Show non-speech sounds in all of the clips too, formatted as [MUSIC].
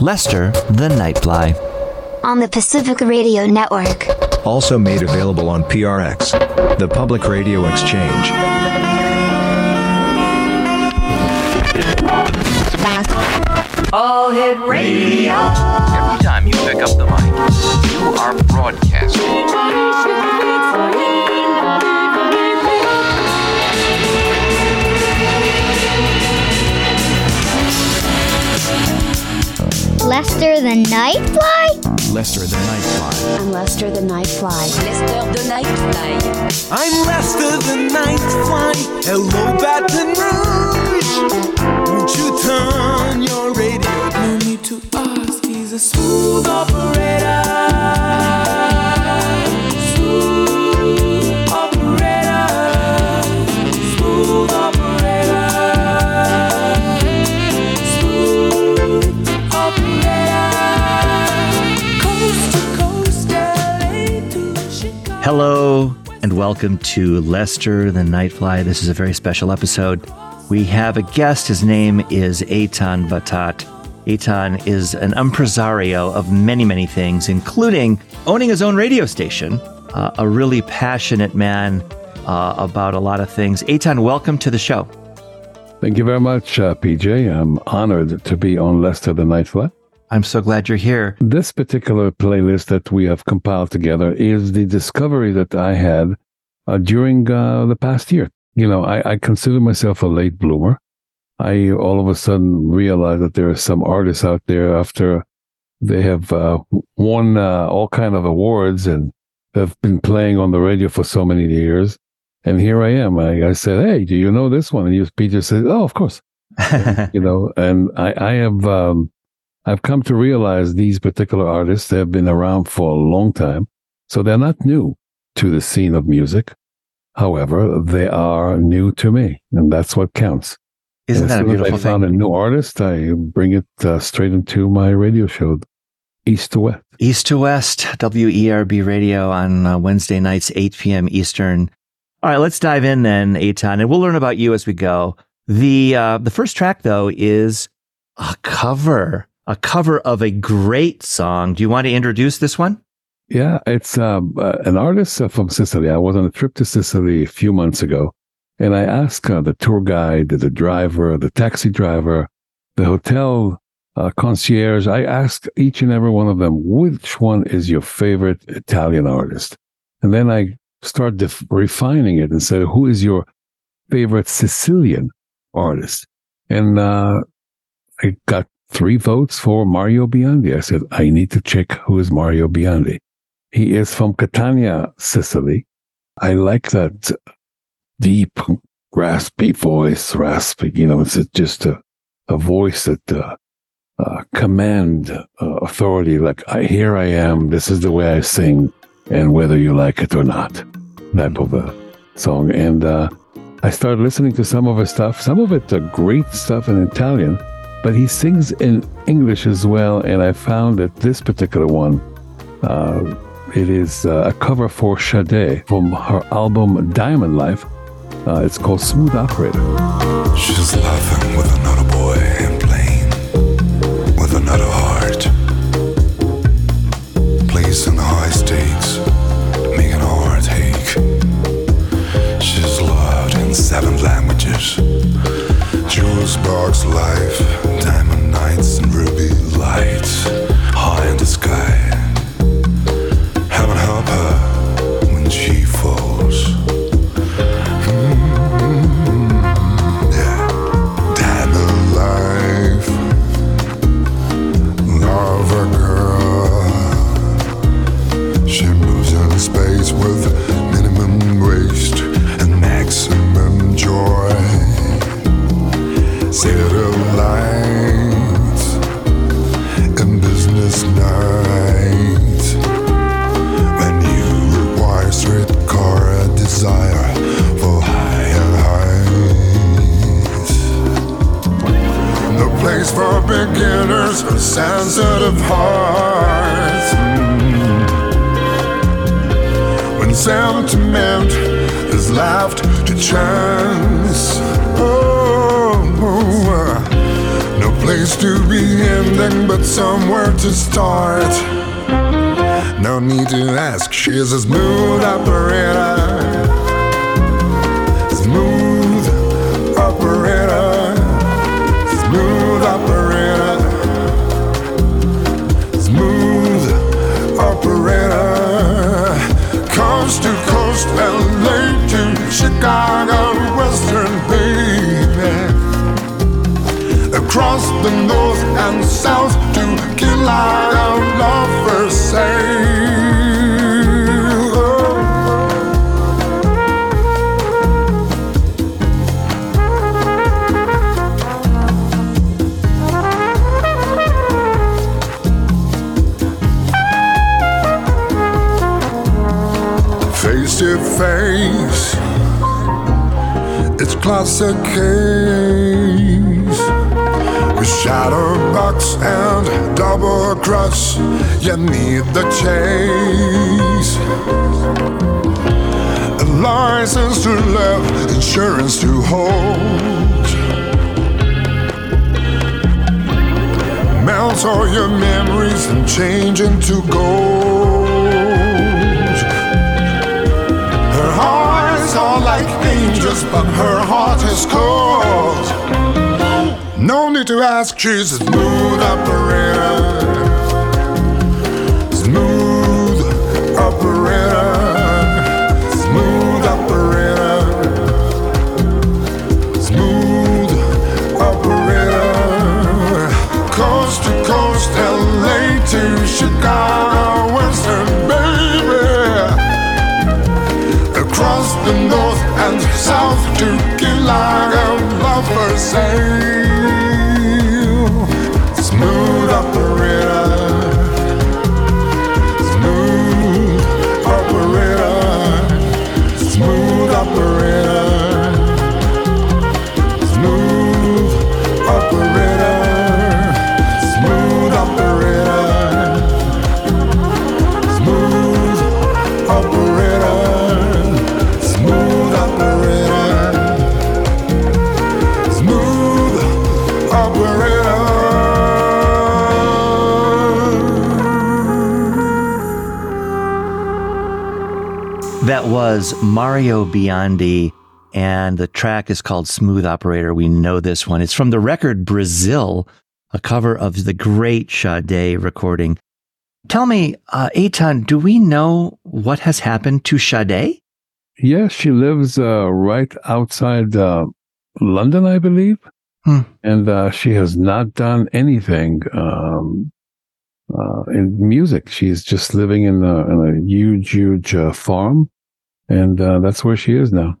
Lester the Nightfly. On the Pacific Radio Network. Also made available on PRX, the Public Radio Exchange. All Hit Radio. Every time you pick up the mic, you are broadcasting. Lester the Nightfly? Lester the Nightfly. I'm Lester the Nightfly. Lester the Nightfly. I'm Lester the Nightfly. Hello, Baton Rouge. Won't you turn your radio? No need to ask. He's a smooth operator. Hello and welcome to Lester the Nightfly. This is a very special episode. We have a guest. His name is Eitan Batat. Eitan is an impresario of many, many things, including owning his own radio station, uh, a really passionate man uh, about a lot of things. Eitan, welcome to the show. Thank you very much, uh, PJ. I'm honored to be on Lester the Nightfly. I'm so glad you're here. This particular playlist that we have compiled together is the discovery that I had uh, during uh, the past year. You know, I, I consider myself a late bloomer. I all of a sudden realized that there are some artists out there after they have uh, won uh, all kind of awards and have been playing on the radio for so many years. And here I am. I, I said, "Hey, do you know this one?" And you, Peter said, "Oh, of course." [LAUGHS] you know, and I, I have um, I've come to realize these particular artists have been around for a long time, so they're not new to the scene of music. However, they are new to me, and that's what counts. Isn't that a beautiful I found thing? a new artist, I bring it uh, straight into my radio show, East to West. East to West, WERB radio on uh, Wednesday nights, 8 p.m. Eastern. All right, let's dive in then, Eitan, and we'll learn about you as we go. The uh, the first track though is a cover, a cover of a great song. Do you want to introduce this one? Yeah, it's um, uh, an artist uh, from Sicily. I was on a trip to Sicily a few months ago, and I asked uh, the tour guide, the driver, the taxi driver, the hotel uh, concierge. I asked each and every one of them, which one is your favorite Italian artist? And then I start def- refining it and said, who is your favorite Sicilian artist? And uh, I got three votes for Mario Biondi. I said, I need to check who is Mario Biondi. He is from Catania, Sicily. I like that deep, raspy voice, raspy, you know, it's just a, a voice that uh, uh, command uh, authority. Like, I, here I am, this is the way I sing, and whether you like it or not, type of a song. And uh, I started listening to some of his stuff. Some of it uh, great stuff in Italian, but he sings in English as well. And I found that this particular one, uh, it is uh, a cover for Sade from her album Diamond Life. Uh, it's called Smooth Operator. She's laughing with another boy and playing with another heart. Box life, diamond nights and ruby lights, sensitive hearts. Mm. When sentiment is left to chance. Oh, oh, no place to be ending, but somewhere to start. No need to ask, she's a smooth operator. Coast to coast, LA to Chicago, Western baby. Across the north and south to Kilaga, lovers say. It's classic case. With shadow box and double cross, you need the chase. A license to live, insurance to hold. Melt all your memories and change into gold. Are like angels, but her heart is cold. No need to ask, she's a smooth operator. Smooth operator. Smooth operator. Smooth operator. Coast to coast, LA to Chicago, Western Across the north and south to Kilaga, lovers sail. Was Mario Biondi, and the track is called Smooth Operator. We know this one. It's from the record Brazil, a cover of the great Sade recording. Tell me, uh, Eitan, do we know what has happened to Sade? Yes, she lives uh, right outside uh, London, I believe. Hmm. And uh, she has not done anything um, uh, in music. She's just living in a, in a huge, huge uh, farm. And uh, that's where she is now.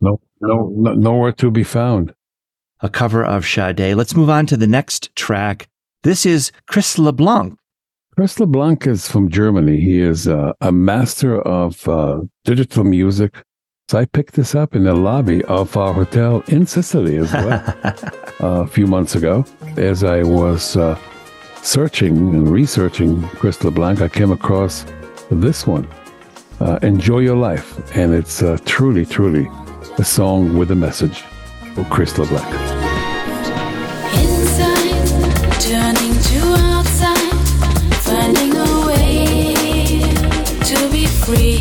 No, no, no, nowhere to be found. A cover of Sade. Let's move on to the next track. This is Chris LeBlanc. Chris LeBlanc is from Germany. He is uh, a master of uh, digital music. So I picked this up in the lobby of our hotel in Sicily as well [LAUGHS] uh, a few months ago. As I was uh, searching and researching Chris LeBlanc, I came across this one, uh, Enjoy Your Life. And it's uh, truly, truly a song with a message for Chris LeBlanc. Inside, turning to outside, finding a way to be free.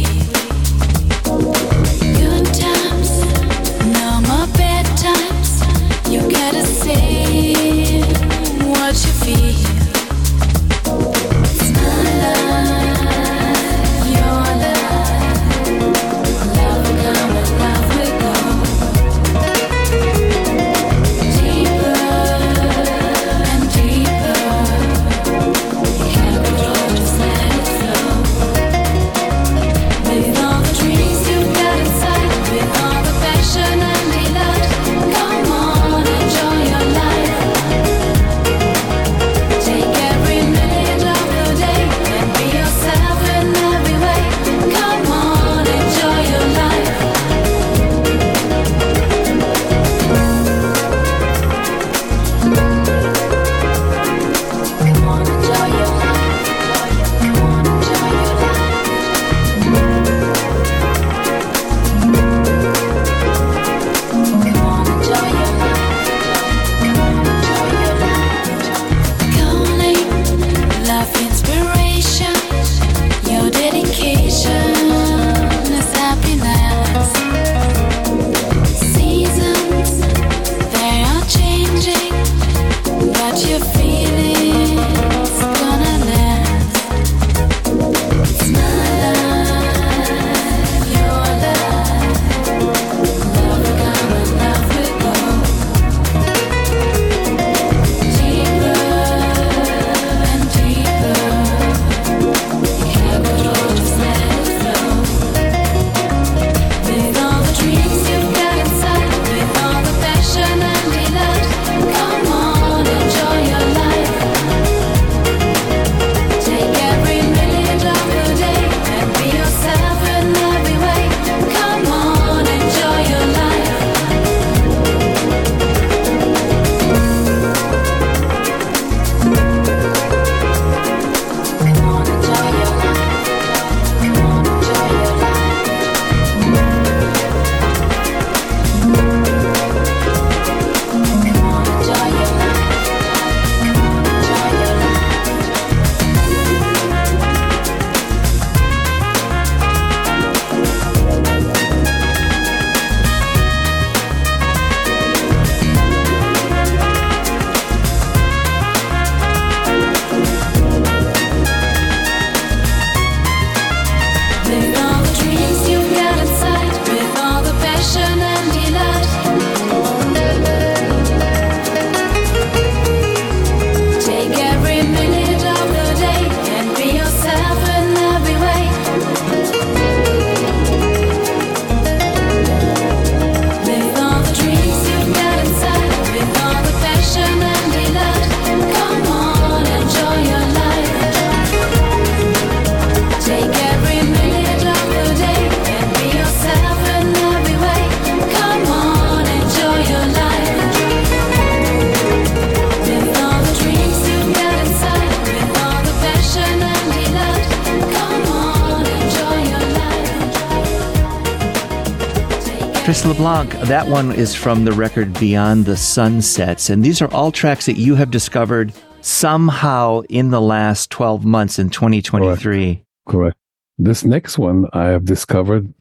That one is from the record Beyond the Sunsets. And these are all tracks that you have discovered somehow in the last 12 months in 2023. Correct. This next one I have discovered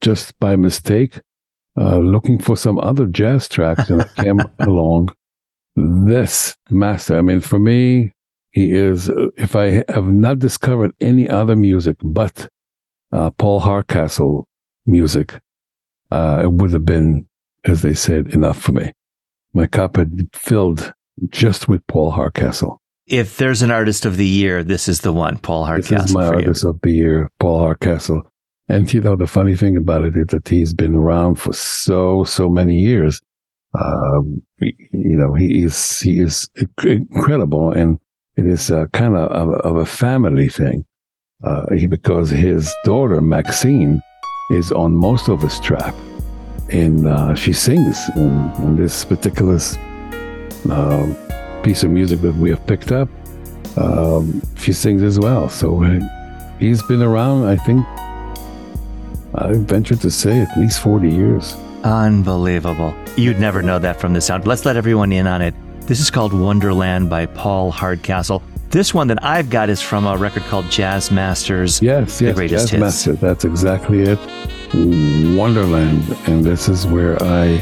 just by mistake, uh, looking for some other jazz tracks, and I [LAUGHS] came along this master. I mean, for me, he is. uh, If I have not discovered any other music but uh, Paul Hardcastle music, uh, it would have been, as they said, enough for me. My cup had filled just with Paul Hardcastle. If there's an artist of the year, this is the one, Paul Harcastle. This is my for you. artist of the year, Paul Hardcastle. And you know, the funny thing about it is that he's been around for so, so many years. Um, you know, he is, he is incredible. And it is a kind of, of, of a family thing. Uh, he, because his daughter, Maxine, is on most of his track. And, uh, she sings in, this particular, um, piece of music that we have picked up um, she sings as well. So uh, he's been around, I think, I venture to say at least 40 years. Unbelievable. You'd never know that from the sound. Let's let everyone in on it. This is called Wonderland by Paul Hardcastle. This one that I've got is from a record called Jazz Masters. Yes, The yes, greatest Jazz hits. Master. That's exactly it. Wonderland. And this is where I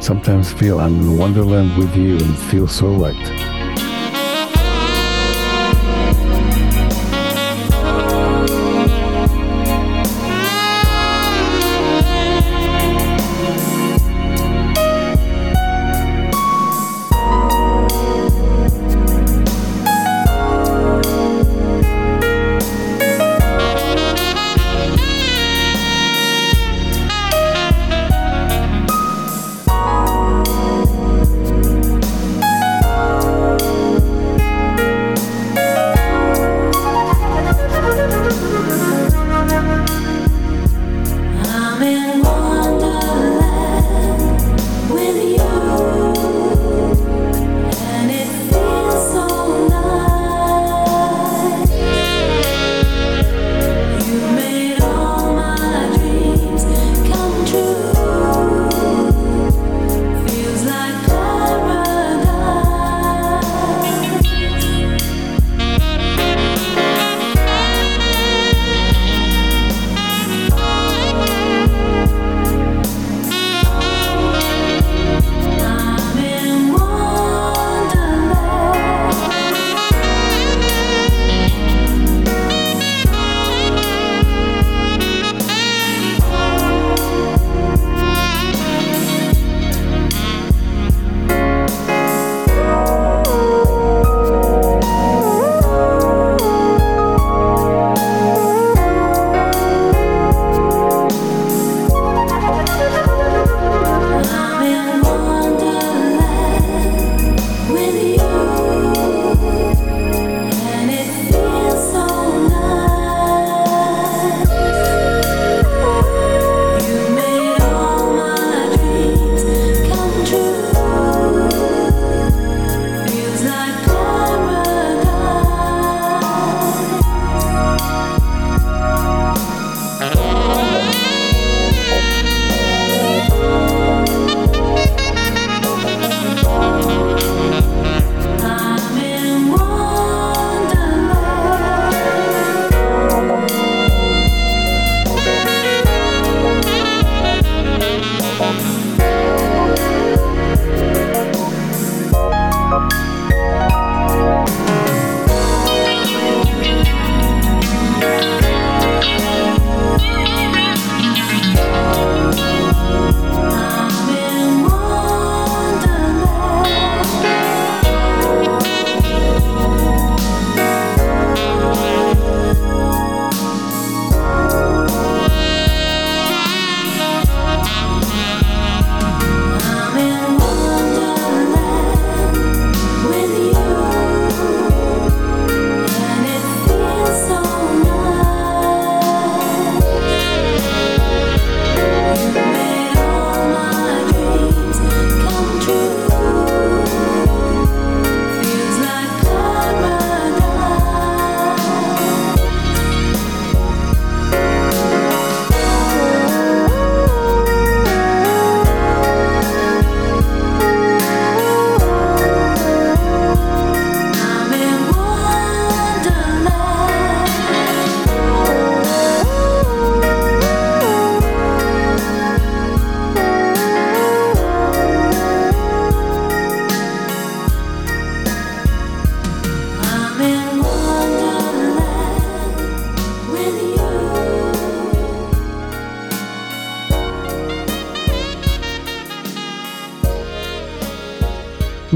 sometimes feel I'm in Wonderland with you and feel so right.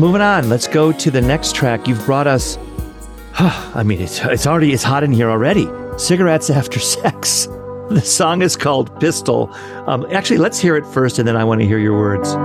Moving on. Let's go to the next track. You've brought us. Huh, [SIGHS] I mean, it's it's already it's hot in here already. Cigarettes after sex. [LAUGHS] The song is called Pistol. Um, actually, let's hear it first, and then I want to hear your words.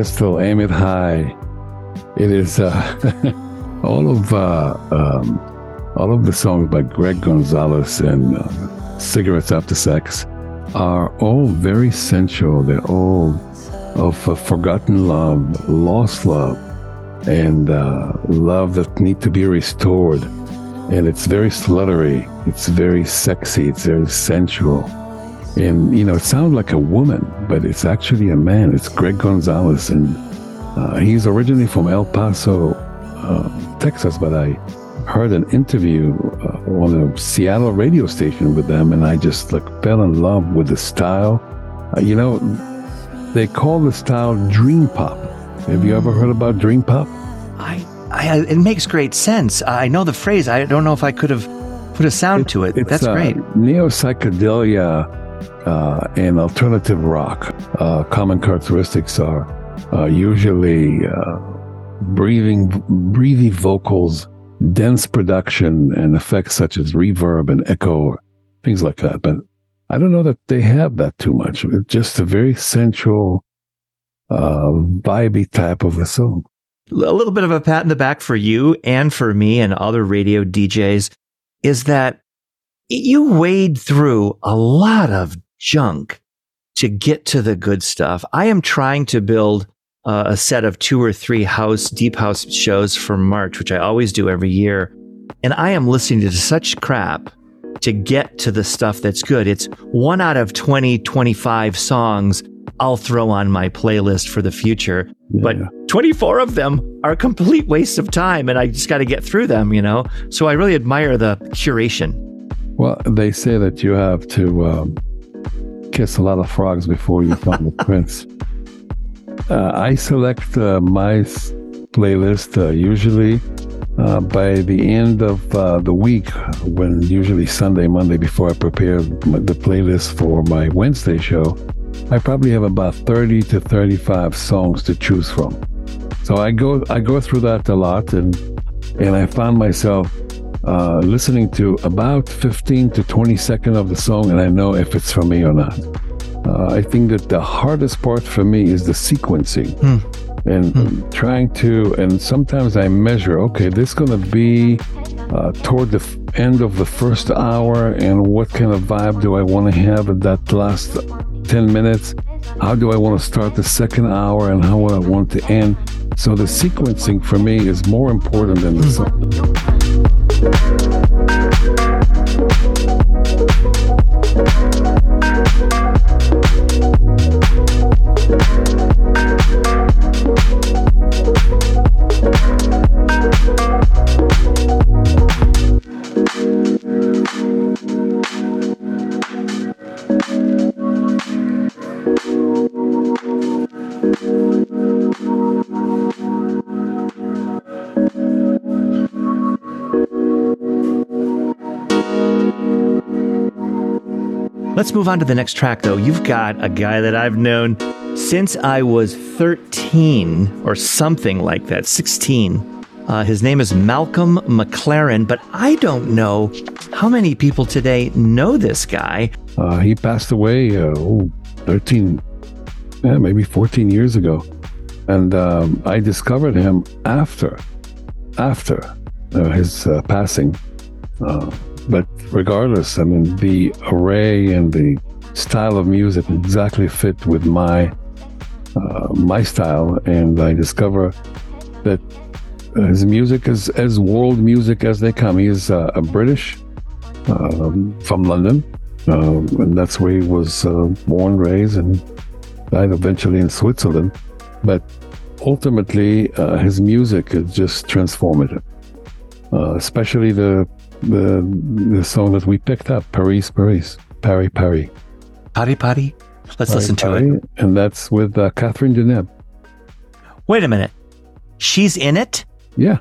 Pistol, aim it high. It is uh, [LAUGHS] all of uh, um, all of the songs by Greg Gonzalez and uh, Cigarettes After Sex are all very sensual. They're all of uh, forgotten love, lost love, and uh, love that need to be restored. And it's very sluttery. It's very sexy. It's very sensual. And you know, it sounds like a woman, but it's actually a man. It's Greg Gonzalez, and uh, he's originally from El Paso, uh, Texas. But I heard an interview uh, on a Seattle radio station with them, and I just like fell in love with the style. Uh, you know, they call the style dream pop. Have you ever heard about dream pop? I, I, it makes great sense. I know the phrase. I don't know if I could have put a sound to it. That's uh, great. Neo psychedelia uh, and alternative rock. Uh, common characteristics are uh, usually uh, breathing, breathy vocals, dense production, and effects such as reverb and echo, things like that. But I don't know that they have that too much. It's just a very sensual, uh, vibey type of a song. a little bit of a pat in the back for you and for me and other radio DJs is that you wade through a lot of junk to get to the good stuff. I am trying to build uh, a set of two or three house, deep house shows for March, which I always do every year. And I am listening to such crap to get to the stuff that's good. It's one out of 20, 25 songs I'll throw on my playlist for the future. But 24 of them are a complete waste of time, and I just got to get through them, you know? So I really admire the curation. Well, they say that you have to um, kiss a lot of frogs before you find the prince. [LAUGHS] Uh, I select uh, my playlist uh, usually uh, by the end of uh, the week, when usually Sunday, Monday, before I prepare the playlist for my Wednesday show. I probably have about 30 to 35 songs to choose from. So I go I go through that a lot, and and I found myself uh, listening to about 15 to 20 seconds of the song, and I know if it's for me or not. Uh, I think that the hardest part for me is the sequencing and trying to, and sometimes I measure, okay, this is going to be uh, toward the f- end of the first hour, and what kind of vibe do I want to have at that last 10 minutes? How do I want to start the second hour, and how do I want to end? So the sequencing for me is more important than the song you. Let's move on to the next track, though. You've got a guy that I've known since I was 13 or something like that, 16. Uh, his name is Malcolm McLaren, but I don't know how many people today know this guy. Uh, he passed away, uh, oh, 13, yeah, maybe 14 years ago. And um, I discovered him after, after uh, his uh, passing. But regardless, I mean, the array and the style of music exactly fit with my uh, my style, and I discover that his music is as world music as they come. He is uh, a British um, from London, um, and that's where he was uh, born, raised, and died eventually in Switzerland. But ultimately, uh, his music is just transformative, uh, especially the, the the song that we picked up, Paris, Paris, Paris, Paris. Potty Potty? Let's listen to Paris, it. And that's with uh, Catherine Deneuve. Wait a minute. She's in it? Yeah.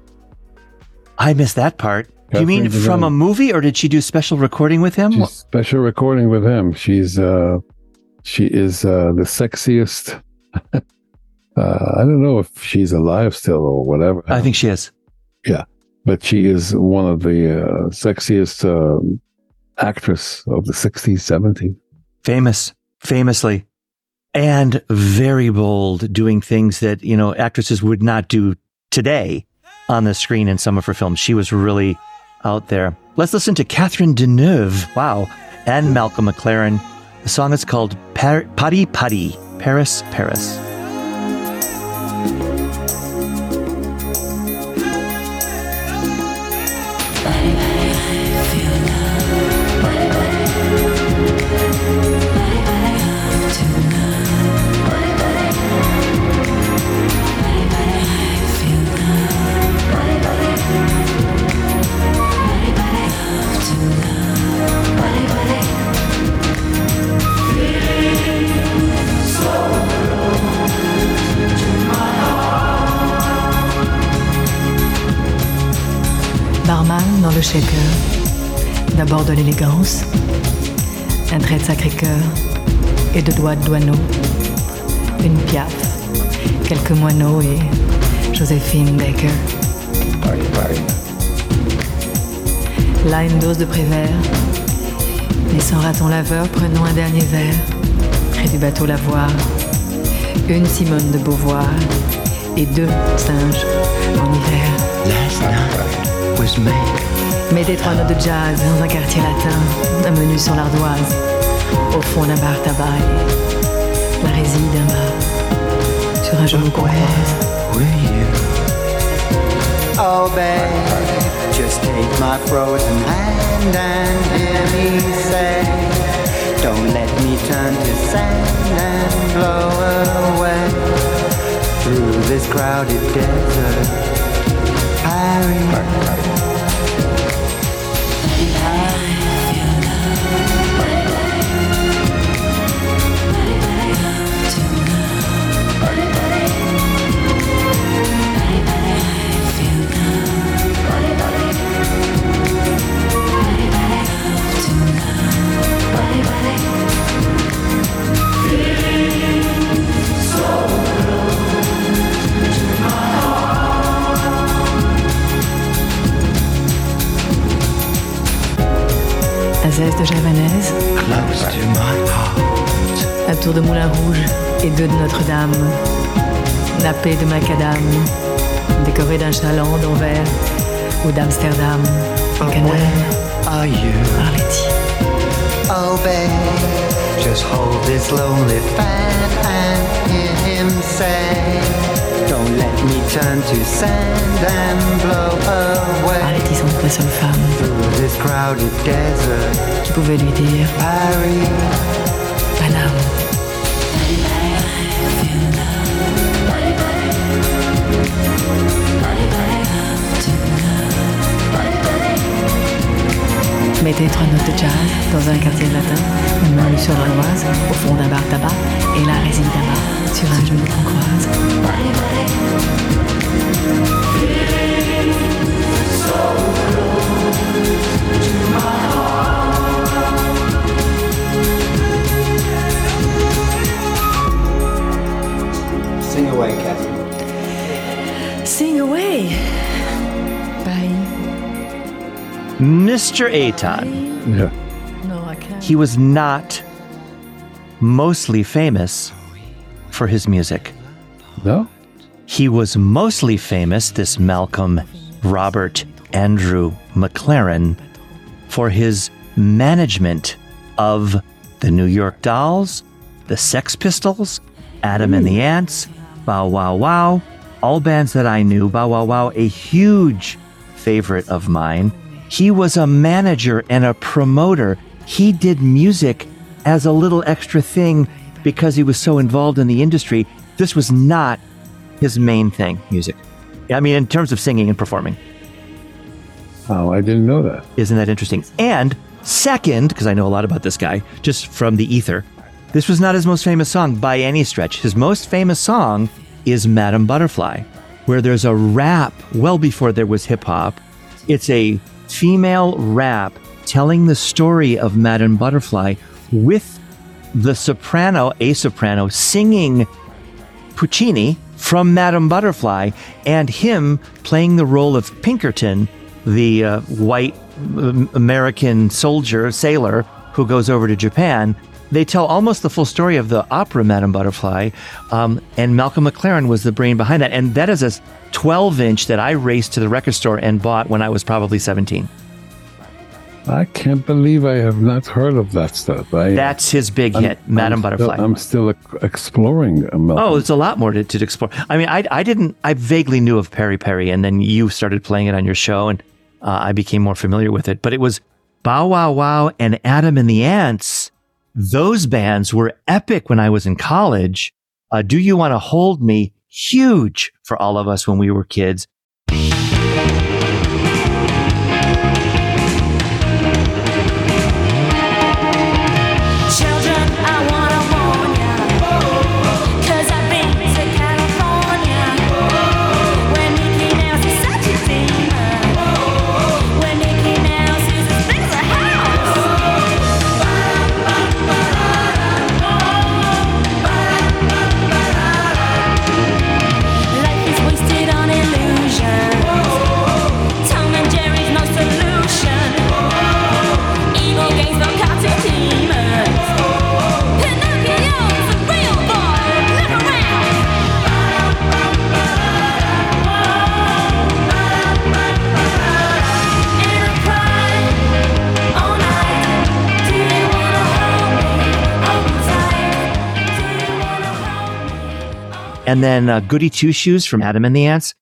I missed that part. Do you mean Catherine from a movie or did she do special recording with him? She's special recording with him. She's uh she is uh the sexiest [LAUGHS] uh I don't know if she's alive still or whatever. I think she is. yeah. But she is one of the uh, sexiest um, actress of the 60s, 70s. famous, famously, and very bold, doing things that, you know, actresses would not do today on the screen in some of her films. She was really out there. Let's listen to Catherine Deneuve, wow, and Malcolm McLaren. The song is called Par- Putty Putty, Paris, Paris. Barman shaker. D'abord de l'élégance, un trait de sacré-cœur et de doigts de douaneau. Une piaffe, quelques moineaux et Joséphine Baker. Là, une dose de prévert. Et sans raton laveur, prenons un dernier verre. Près du bateau lavoir. Une Simone de Beauvoir et deux singes en hiver. Last night was May. Mettez trois notes de jazz dans un quartier latin, un menu sur l'ardoise, au fond d'un bar tabac, la réside d'un bar, sur un genou qu'on? Oh, babe, just take my frozen hand and hear me say, Don't let me turn to sand and blow away through this crowded desert. Paris, nappé de macadam, décoré d'un chaland d'Anvers ou d'Amsterdam, au canal, Are you? Arletty. Oh, babe, just hold this lonely fan and hear him say, Don't let me turn to sand and blow away. Arletty la seule femme Through this crowded desert, qui pouvait lui dire Paris. Paname. Mettez trois notes de jazz dans un quartier latin, une main sur l'Oise, au fond d'un bar tabac, et la résine tabac sur un genou qu'on croise. Sing away, Catherine. Sing away! Bye. Mr. Aton. Yeah. No, I can't. He was not mostly famous for his music. No? He was mostly famous, this Malcolm Robert Andrew McLaren, for his management of the New York Dolls, the Sex Pistols, Adam and the Ants, Bow Wow Wow, all bands that I knew. Bow Wow Wow, a huge favorite of mine. He was a manager and a promoter. He did music as a little extra thing because he was so involved in the industry. This was not his main thing, music. I mean, in terms of singing and performing. Oh, I didn't know that. Isn't that interesting? And second, because I know a lot about this guy, just from the ether, this was not his most famous song by any stretch. His most famous song is Madam Butterfly, where there's a rap well before there was hip hop. It's a female rap telling the story of Madame Butterfly with the soprano, a soprano, singing Puccini from Madame Butterfly and him playing the role of Pinkerton, the uh, white um, American soldier, sailor who goes over to Japan. They tell almost the full story of the opera Madame Butterfly, um, and Malcolm McLaren was the brain behind that. And that is a 12 inch that I raced to the record store and bought when I was probably 17. I can't believe I have not heard of that stuff. I, That's his big I'm- hit, Madame Butterfly. Still, I'm still exploring. uh, Malcolm. Oh, it's a lot more to, to explore. I mean, I, I didn't, I vaguely knew of Perry Perry, and then you started playing it on your show, and uh, I became more familiar with it. But it was Bow Wow Wow and Adam and the Ants. Those bands were epic when I was in college. Uh, Do You Want to Hold Me? Huge for all of us when we were kids. And then uh, Goody Two Shoes from Adam and the Ants.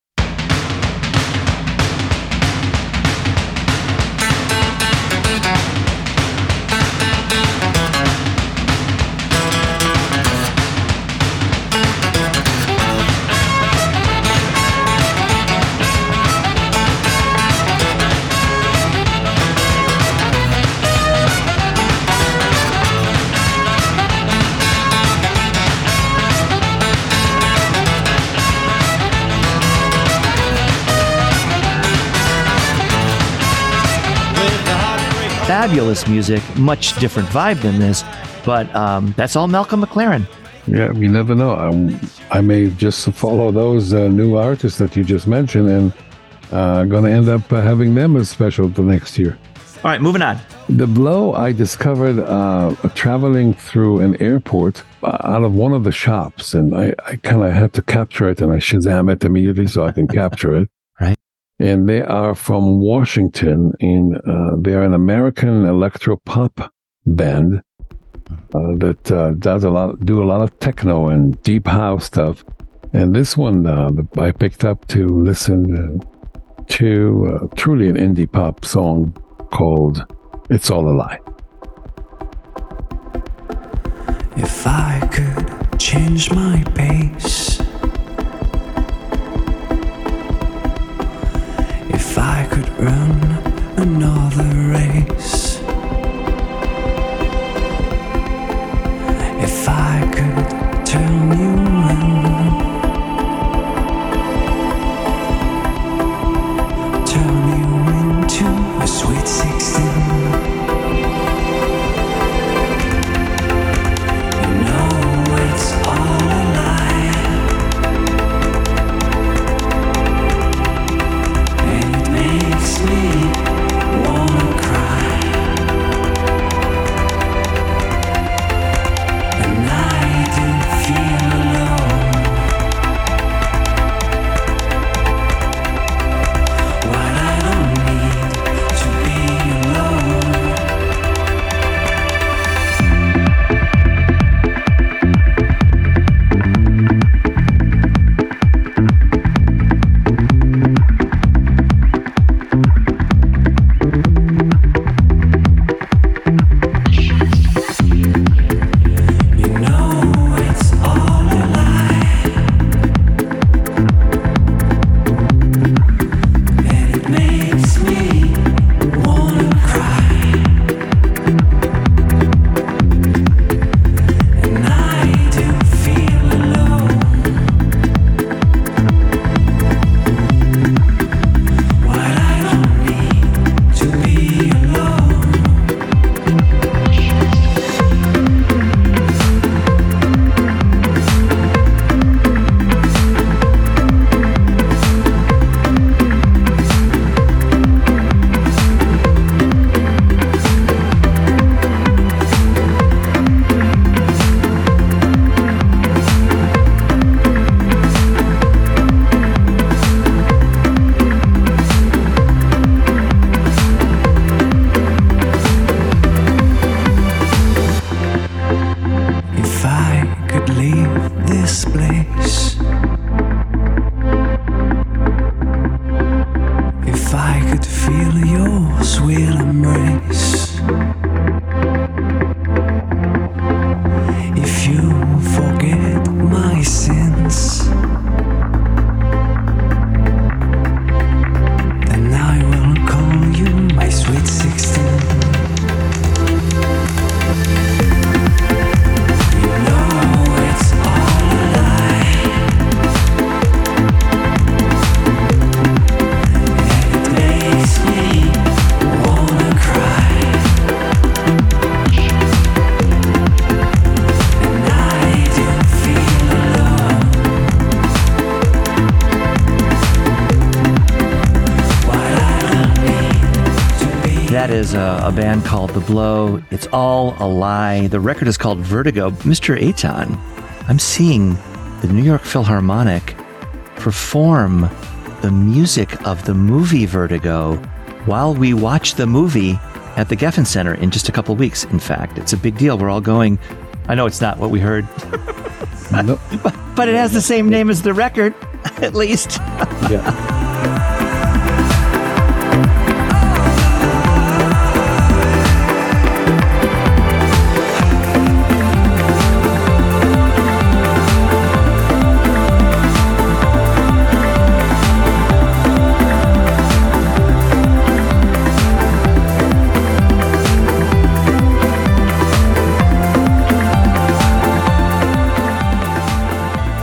Fabulous music, much different vibe than this, but um, that's all Malcolm McLaren. Yeah, you never know. I, I may just follow those uh, new artists that you just mentioned, and uh, going to end up uh, having them as special the next year. All right, moving on. The blow I discovered uh, traveling through an airport uh, out of one of the shops, and I, I kind of had to capture it, and I Shazam it immediately so I can [LAUGHS] capture it. Right. And they are from Washington, and uh, they are an American electro pop band uh, that uh, does a lot, do a lot of techno and deep house stuff. And this one uh, I picked up to listen to uh, truly an indie pop song called "It's All a Lie." If I could change my pace, if I could run another race, if I could turn you around, turn you into a sweet That is a, a band called The Blow. It's all a lie. The record is called Vertigo. Mr. Eitan, I'm seeing the New York Philharmonic perform the music of the movie Vertigo while we watch the movie at the Geffen Center in just a couple weeks. In fact, it's a big deal. We're all going. I know it's not what we heard, [LAUGHS] No, [LAUGHS] but it has the same name as the record, [LAUGHS] at least. yeah.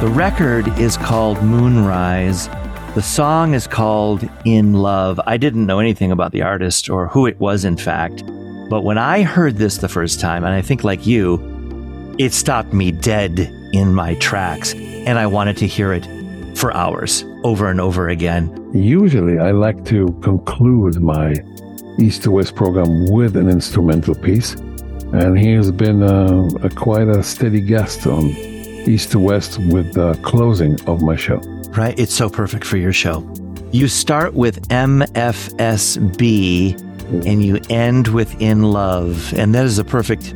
The record is called Moonrise. The song is called In Love. I didn't know anything about the artist or who it was, in fact. But when I heard this the first time, and I think like you, it stopped me dead in my tracks. And I wanted to hear it for hours over and over again. Usually, I like to conclude my East to West program with an instrumental piece. And he has been uh, a, quite a steady guest on East to West with the closing of my show. Right? It's so perfect for your show. You start with MFSB and you end with In Love. And that is a perfect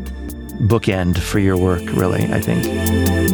bookend for your work, really, I think.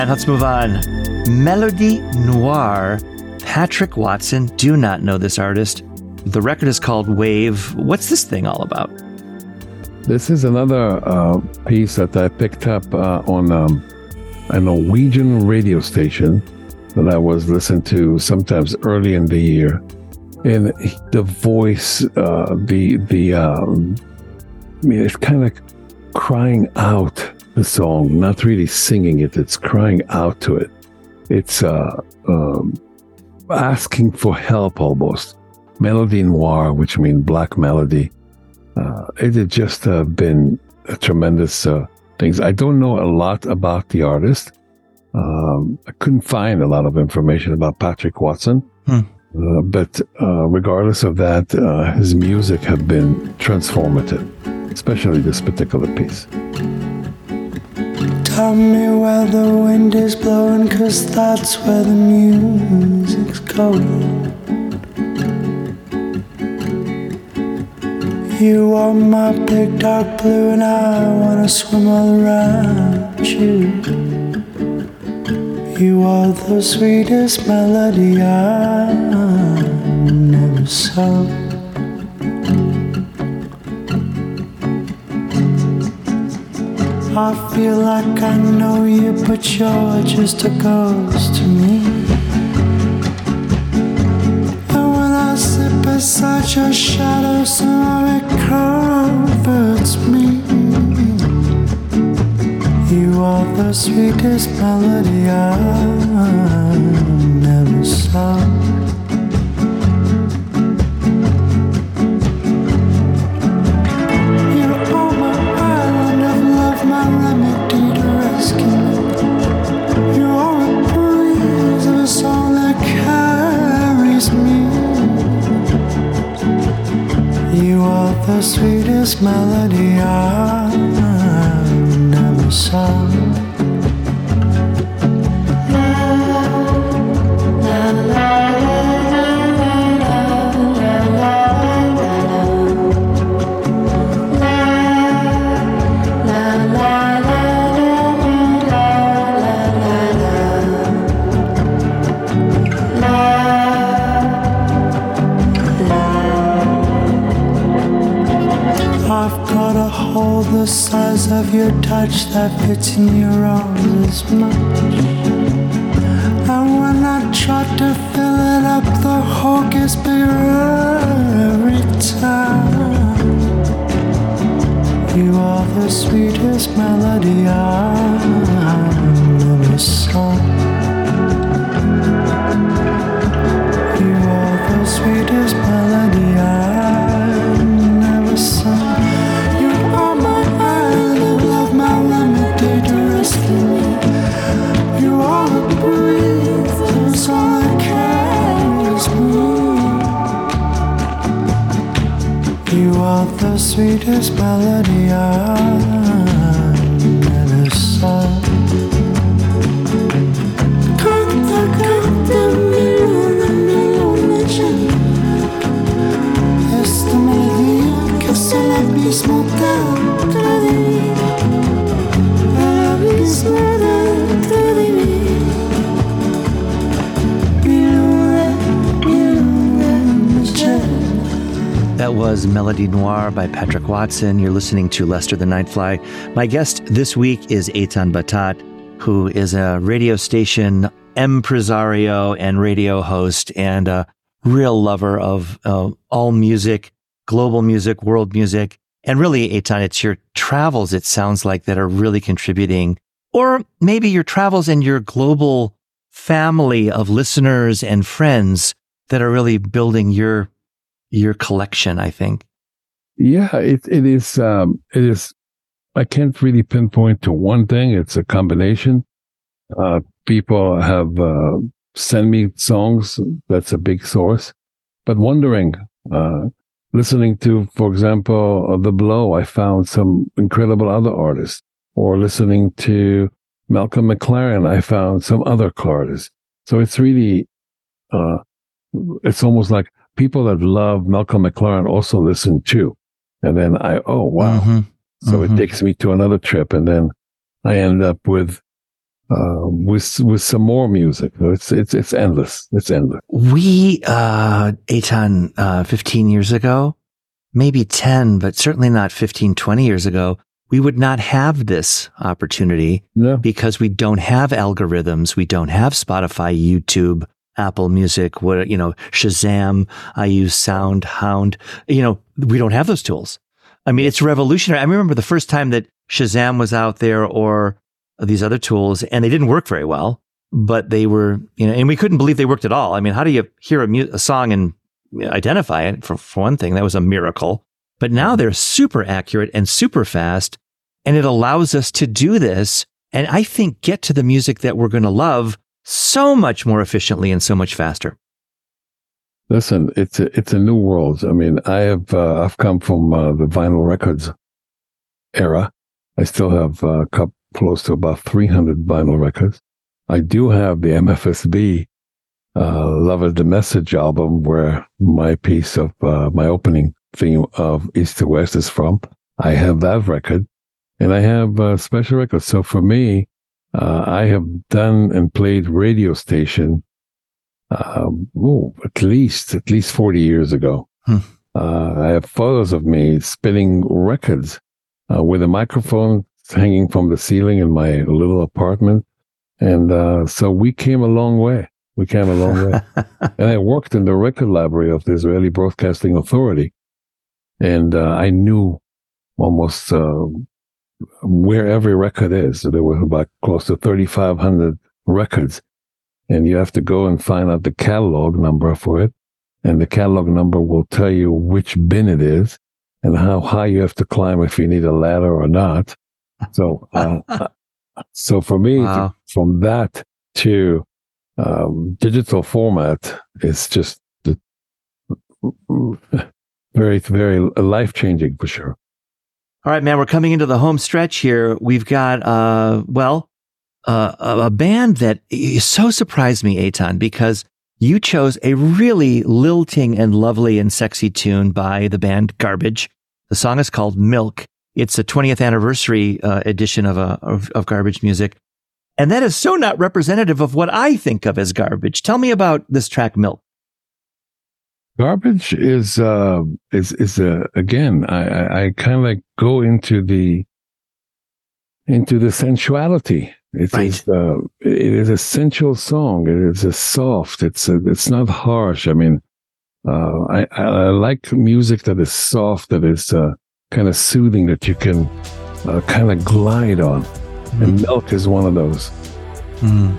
Man, let's move on. Melody Noir. Patrick Watson. Do not know this artist. The record is called Wave. What's this thing all about? This is another uh, piece that I picked up uh, on um, a Norwegian radio station that I was listening to sometimes early in the year. And the voice, uh, the the um, I mean, it's kind of crying out the song, not really singing it. It's crying out to it. It's uh, um, asking for help almost. Melody noir, which means black melody. Uh, it had just uh, been a tremendous uh, things. I don't know a lot about the artist. Um, I couldn't find a lot of information about Patrick Watson. Hmm. Uh, but uh, regardless of that, uh, his music have been transformative, especially this particular piece. Tell me where the wind is blowing, cause that's where the music's going. You are my big dark blue, and I wanna swim all around you. You are the sweetest melody I've never saw. I feel like I know you, but you're just a ghost to me. And when I sit beside your shadow, somehow it comforts me. You are the sweetest melody I've never saw. The sweetest melody I never saw. A hole the size of your touch that fits in your arms as much. And when I try to fill it up, the hole gets bigger every time. You are the sweetest melody I've sweetest melody I've Noir by Patrick Watson. You're listening to Lester the Nightfly. My guest this week is Eitan Battat, who is a radio station impresario and radio host and a real lover of uh, all music, global music, world music. And really, Eitan, it's your travels, it sounds like, that are really contributing. Or maybe your travels and your global family of listeners and friends that are really building your your collection, I think. Yeah, it it is um it is I can't really pinpoint to one thing. It's a combination. Uh people have uh sent me songs, that's a big source. But wondering, uh listening to, for example, uh, The Blow, I found some incredible other artists. Or listening to Malcolm McLaren, I found some other artists. So it's really uh it's almost like people that love Malcolm McLaren also listen too. And then I, oh, wow. Mhm. So Mhm. it takes me to another trip. And then I end up with, uh, with, with some more music. It's, it's, it's endless. It's endless. We, uh, Eitan, uh, 15 years ago, maybe 10, but certainly not 15, 20 years ago, we would not have this opportunity No. because we don't have algorithms. We don't have Spotify, YouTube, Apple Music, what, you know, Shazam. I use SoundHound. You know, we don't have those tools. I mean, it's revolutionary. I remember the first time that Shazam was out there or these other tools and they didn't work very well, but they were, you know, and we couldn't believe they worked at all. I mean, how do you hear a, mu- a song and identify it for, for one thing? That was a miracle. But now they're super accurate and super fast and it allows us to do this. And I think get to the music that we're going to love so much more efficiently and so much faster. Listen, it's a, it's a new world. I mean, I have, uh, I've come from uh, the vinyl records era. I still have uh, cup, close to about 300 vinyl records. I do have the MFSB, uh, Love is the Message album where my piece of, uh, my opening theme of East to West is from. I have that record and I have uh, special records. So for me, uh, I have done and played radio station um, oh, at least at least 40 years ago. Hmm. Uh, I have photos of me spinning records uh, with a microphone hanging from the ceiling in my little apartment. And uh, so we came a long way. We came a long way. [LAUGHS] and I worked in the record library of the Israeli Broadcasting Authority. And uh, I knew almost uh, where every record is. There were about close to 3,500 records and you have to go and find out the catalog number for it. And the catalog number will tell you which bin it is and how high you have to climb if you need a ladder or not. So, [LAUGHS] uh, so for me, Wow. from that to um, digital format, it's just the, very, very life changing for sure. All right, man, we're coming into the home stretch here. We've got, uh, well, uh, a band that so surprised me, Eitan, because you chose a really lilting and lovely and sexy tune by the band Garbage. The song is called Milk. It's a 20th anniversary uh, edition of, a, of, of Garbage music. And that is so not representative of what I think of as garbage. Tell me about this track, Milk. Garbage is uh is is a again I I, I kind of like go into the into the sensuality. It Right. is uh, it is a sensual song. It is a soft. It's a, it's not harsh. I mean, uh, I, I I like music that is soft, that is uh, kind of soothing, that you can uh, kind of glide on. And milk is one of those. Mm.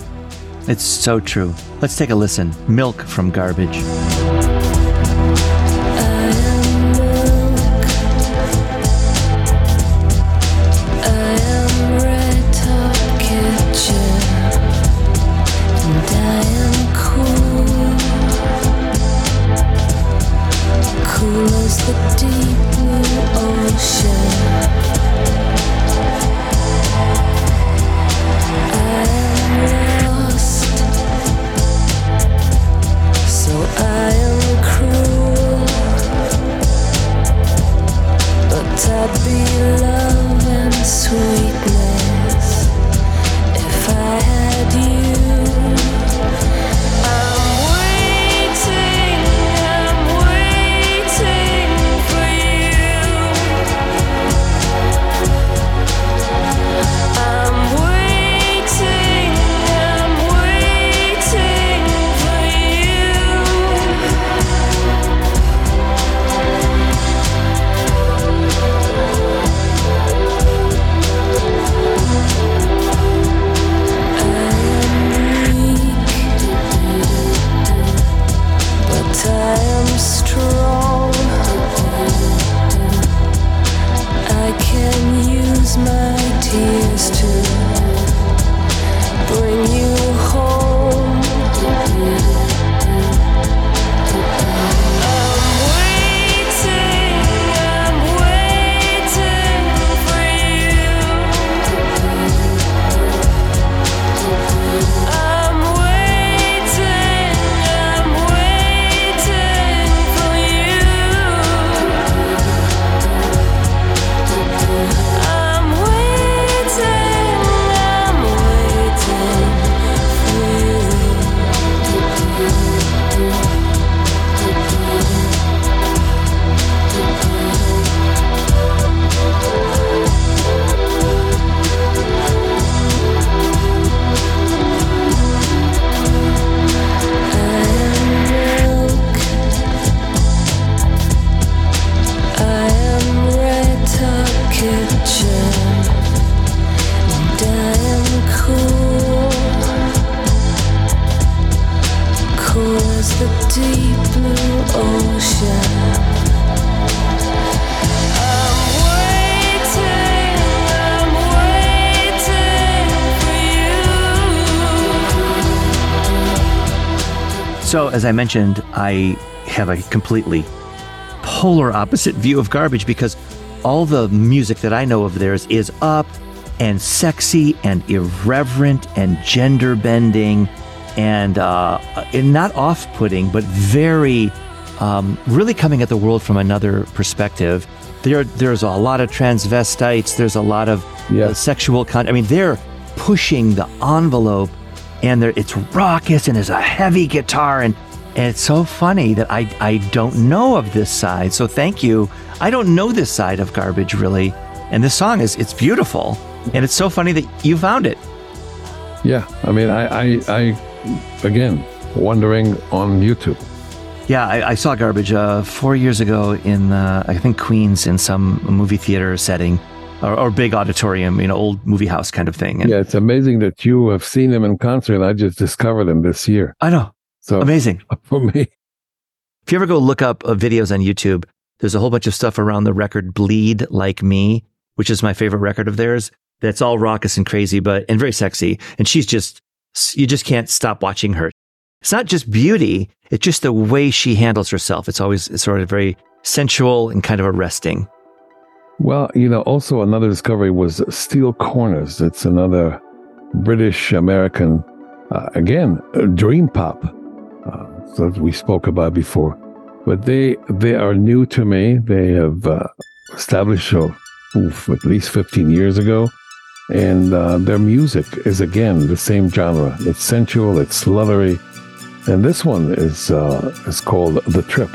It's so true. Let's take a listen. Milk from Garbage. to be loved and sweet. So, as I mentioned, I have a completely polar opposite view of garbage because all the music that I know of theirs is up and sexy and irreverent and gender bending and, uh, and not off putting, but very, um, really coming at the world from another perspective. There, there's a lot of transvestites, there's a lot of uh, sexual content. I mean, they're pushing the envelope and there, it's raucous and there's a heavy guitar and and it's so funny that I, I don't know of this side. So thank you. I don't know this side of garbage really. And this song is it's beautiful. And it's so funny that you found it. Yeah, I mean, I, I, I again, wondering on YouTube. Yeah, I, I saw Garbage uh, four years ago in, uh, I think, Queens in some movie theater setting or, or big auditorium, you know, old movie house kind of thing. And Yeah, it's amazing that you have seen them in concert. and I just discovered them this year. I know. So Amazing. [LAUGHS] for me. If you ever go look up uh, videos on YouTube, there's a whole bunch of stuff around the record Bleed Like Me, which is my favorite record of theirs. That's all raucous and crazy, but and very sexy. And she's just, you just can't stop watching her. It's not just beauty, it's just the way she handles herself. It's always it's sort of very sensual and kind of arresting. Well, you know, also another discovery was Still Corners. It's another British American, uh, again, dream pop uh, that we spoke about before. But they they are new to me. They have uh, established oof, at least 15 years ago. And uh, their music is again the same genre. It's sensual, it's sluttery, and this one is uh, is called The Trip.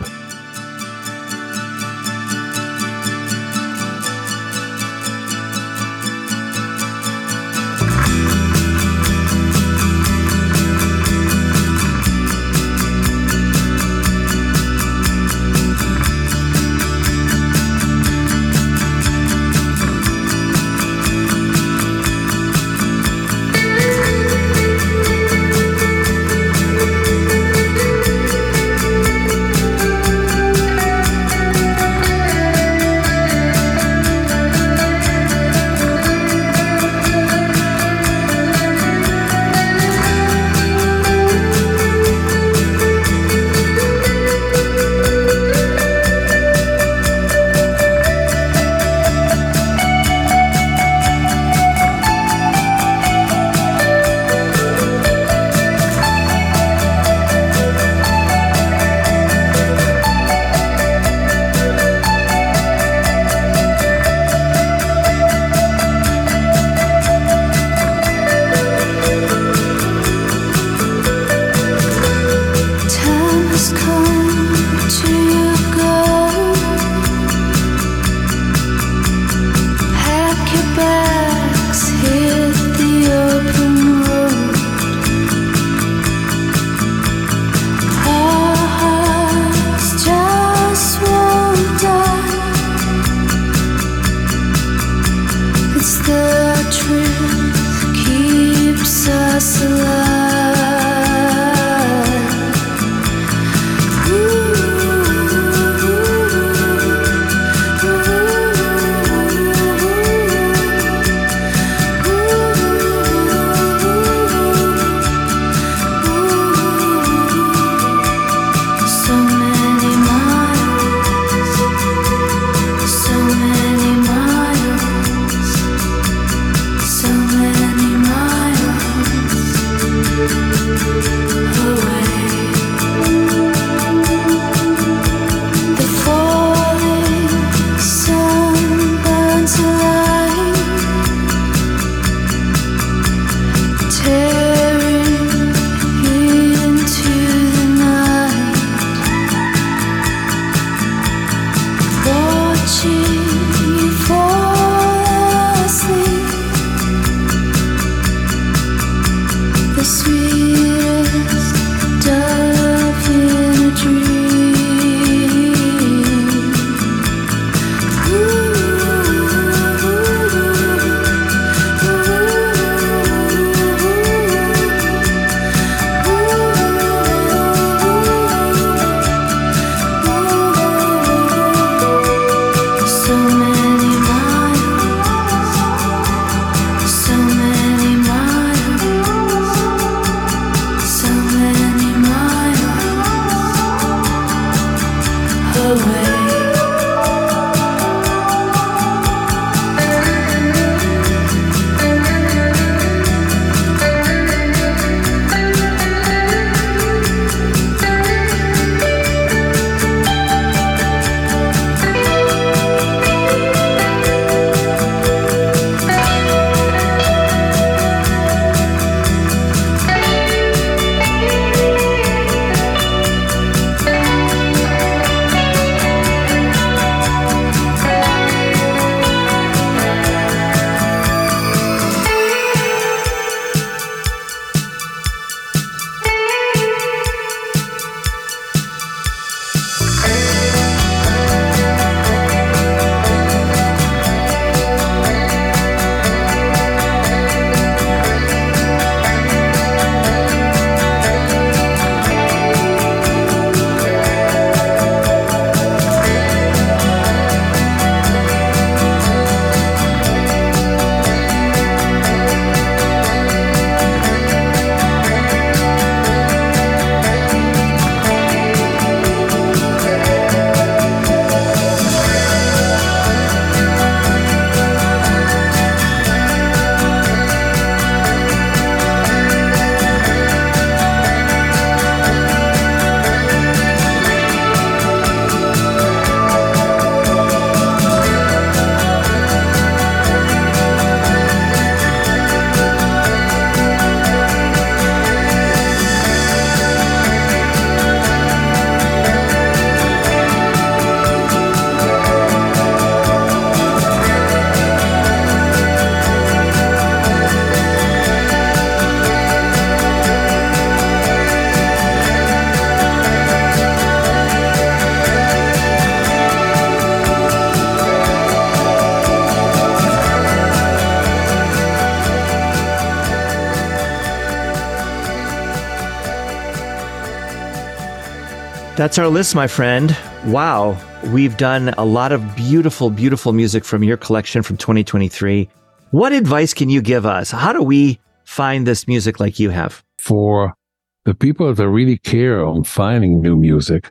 Keeps That's our list, my friend. Wow. We've done a lot of beautiful, beautiful music from your collection from 2023. What advice can you give us? How do we find this music like you have? For the people that really care on finding new music,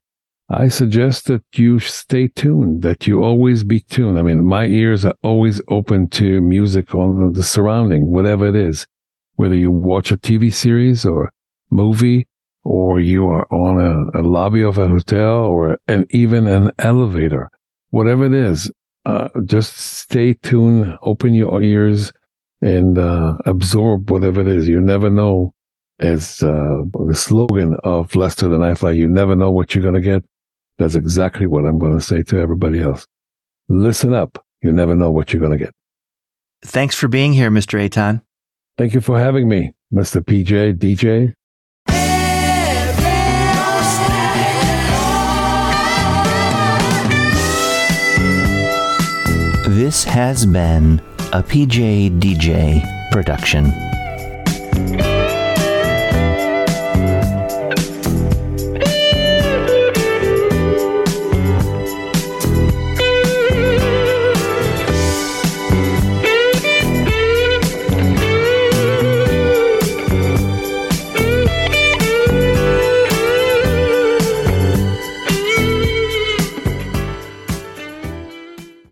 I suggest that you stay tuned, that you always be tuned. I mean, my ears are always open to music on the surrounding, whatever it is, whether you watch a TV series or movie, or you are on a, a lobby of a hotel or an, even an elevator, whatever it is, uh, just stay tuned, open your ears and uh, absorb whatever it is. You never know, as uh, the slogan of Lester the Nightfly, you never know what you're going to get. That's exactly what I'm going to say to everybody else. Listen up. You never know what you're going to get. Thanks for being here, Mr. Eitan. Thank you for having me, Mr. PJ, DJ. This has been a PJ DJ production.